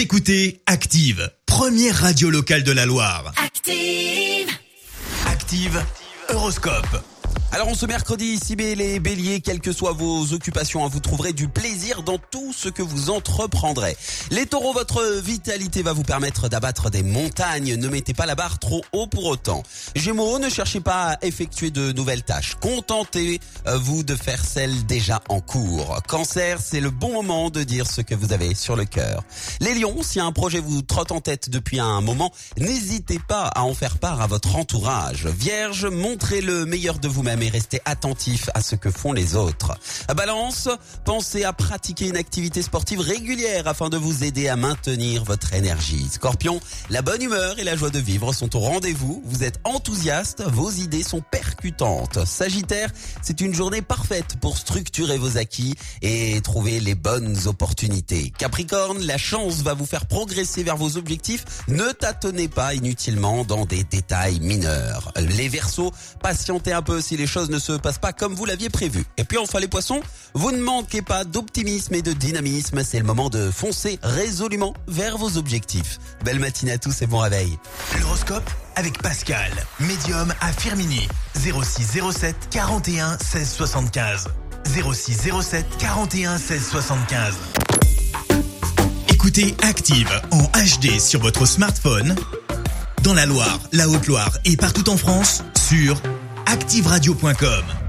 Vous écoutez Active, première radio locale de la Loire. Active. Active, Horoscope. Alors on ce mercredi, si les béliers, quelles que soient vos occupations, hein, vous trouverez du plaisir dans tout ce que vous entreprendrez. Les taureaux, votre vitalité va vous permettre d'abattre des montagnes. Ne mettez pas la barre trop haut pour autant. Gémeaux, ne cherchez pas à effectuer de nouvelles tâches. Contentez-vous de faire celles déjà en cours. Cancer, c'est le bon moment de dire ce que vous avez sur le cœur. Les lions, si un projet vous trotte en tête depuis un moment, n'hésitez pas à en faire part à votre entourage. Vierge, montrez le meilleur de vous-même et restez attentif à ce que font les autres. Balance, pensez à pratiquer une activité sportive régulière afin de vous aider à maintenir votre énergie. Scorpion, la bonne humeur et la joie de vivre sont au rendez-vous. Vous êtes enthousiaste, vos idées sont percutantes. Sagittaire, c'est une journée parfaite pour structurer vos acquis et trouver les bonnes opportunités. Capricorne, la chance va vous faire progresser vers vos objectifs. Ne tâtonnez pas inutilement dans des détails mineurs. Les Verseaux, patientez un peu si les choses ne se passent pas comme vous l'aviez prévu. Et puis enfin les poissons, vous ne manquez pas d'optimisme et de dynamisme. C'est le moment de foncer résolument vers vos objectifs. Belle matinée à tous et bon réveil. L'horoscope avec Pascal, médium à Firmini. 0607 41 16 75. 0607 41 16 75. Écoutez Active en HD sur votre smartphone, dans la Loire, la Haute-Loire et partout en France, sur activeradio.com.